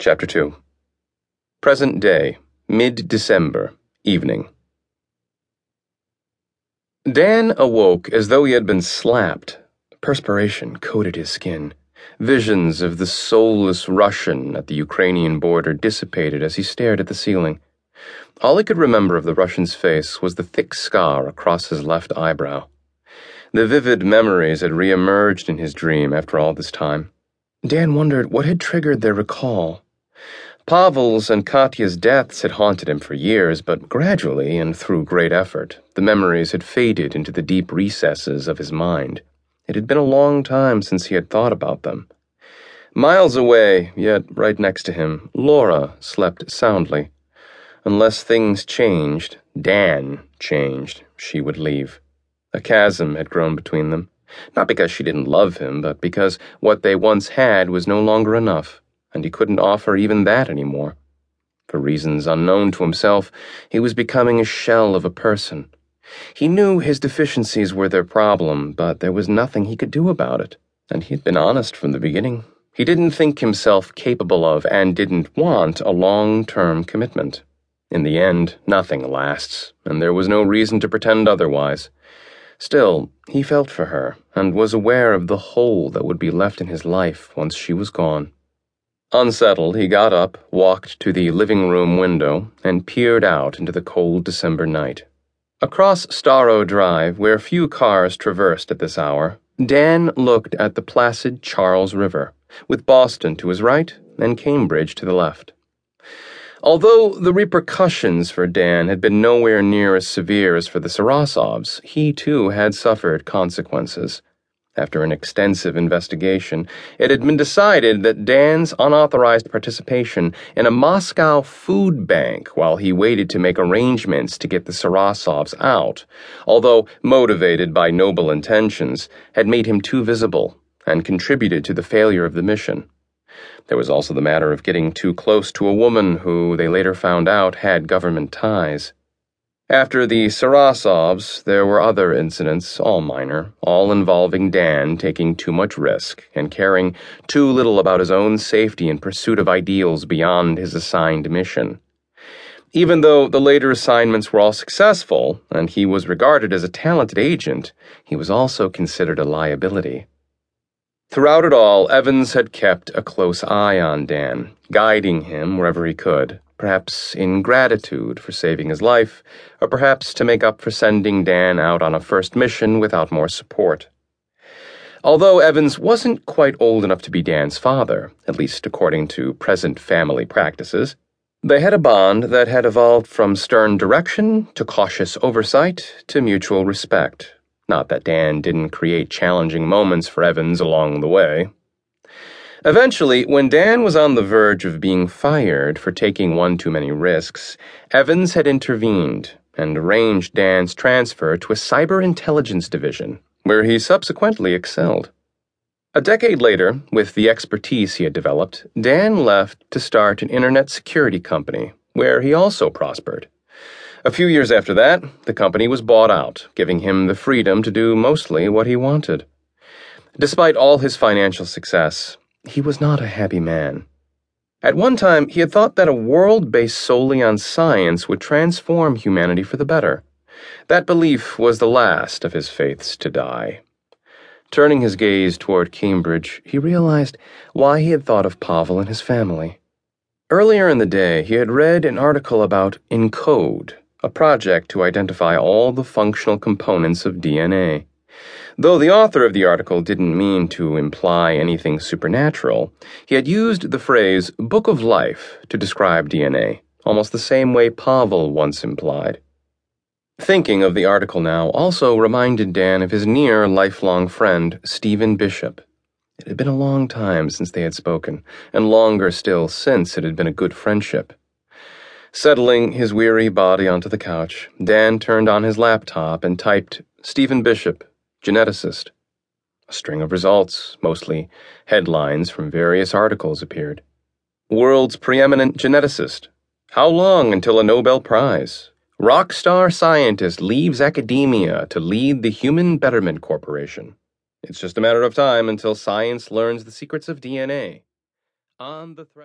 Chapter 2 Present day, mid December, evening. Dan awoke as though he had been slapped. Perspiration coated his skin. Visions of the soulless Russian at the Ukrainian border dissipated as he stared at the ceiling. All he could remember of the Russian's face was the thick scar across his left eyebrow. The vivid memories had re-emerged in his dream after all this time. Dan wondered what had triggered their recall. Pavel's and Katya's deaths had haunted him for years, but gradually and through great effort, the memories had faded into the deep recesses of his mind. It had been a long time since he had thought about them. Miles away, yet right next to him, Laura slept soundly. Unless things changed, Dan changed, she would leave. A chasm had grown between them, not because she didn't love him, but because what they once had was no longer enough and he couldn't offer even that anymore. For reasons unknown to himself, he was becoming a shell of a person. He knew his deficiencies were their problem, but there was nothing he could do about it, and he had been honest from the beginning. He didn't think himself capable of and didn't want a long term commitment. In the end, nothing lasts, and there was no reason to pretend otherwise. Still, he felt for her and was aware of the hole that would be left in his life once she was gone. Unsettled, he got up, walked to the living room window, and peered out into the cold December night. Across Storrow Drive, where few cars traversed at this hour, Dan looked at the placid Charles River, with Boston to his right and Cambridge to the left. Although the repercussions for Dan had been nowhere near as severe as for the Sarasovs, he too had suffered consequences. After an extensive investigation, it had been decided that Dan's unauthorized participation in a Moscow food bank while he waited to make arrangements to get the Sarasovs out, although motivated by noble intentions, had made him too visible and contributed to the failure of the mission. There was also the matter of getting too close to a woman who, they later found out, had government ties. After the Sarasovs, there were other incidents, all minor, all involving Dan taking too much risk and caring too little about his own safety in pursuit of ideals beyond his assigned mission. Even though the later assignments were all successful, and he was regarded as a talented agent, he was also considered a liability. Throughout it all, Evans had kept a close eye on Dan, guiding him wherever he could perhaps in gratitude for saving his life, or perhaps to make up for sending Dan out on a first mission without more support. Although Evans wasn't quite old enough to be Dan's father, at least according to present family practices, they had a bond that had evolved from stern direction to cautious oversight to mutual respect. Not that Dan didn't create challenging moments for Evans along the way. Eventually, when Dan was on the verge of being fired for taking one too many risks, Evans had intervened and arranged Dan's transfer to a cyber intelligence division, where he subsequently excelled. A decade later, with the expertise he had developed, Dan left to start an internet security company, where he also prospered. A few years after that, the company was bought out, giving him the freedom to do mostly what he wanted. Despite all his financial success, he was not a happy man. At one time, he had thought that a world based solely on science would transform humanity for the better. That belief was the last of his faiths to die. Turning his gaze toward Cambridge, he realized why he had thought of Pavel and his family. Earlier in the day, he had read an article about ENCODE, a project to identify all the functional components of DNA. Though the author of the article didn't mean to imply anything supernatural, he had used the phrase book of life to describe DNA, almost the same way Pavel once implied. Thinking of the article now also reminded Dan of his near lifelong friend, Stephen Bishop. It had been a long time since they had spoken, and longer still since it had been a good friendship. Settling his weary body onto the couch, Dan turned on his laptop and typed Stephen Bishop, geneticist. A string of results, mostly headlines from various articles, appeared. World's preeminent geneticist. How long until a Nobel Prize? Rock star scientist leaves academia to lead the Human Betterment Corporation. It's just a matter of time until science learns the secrets of DNA. On the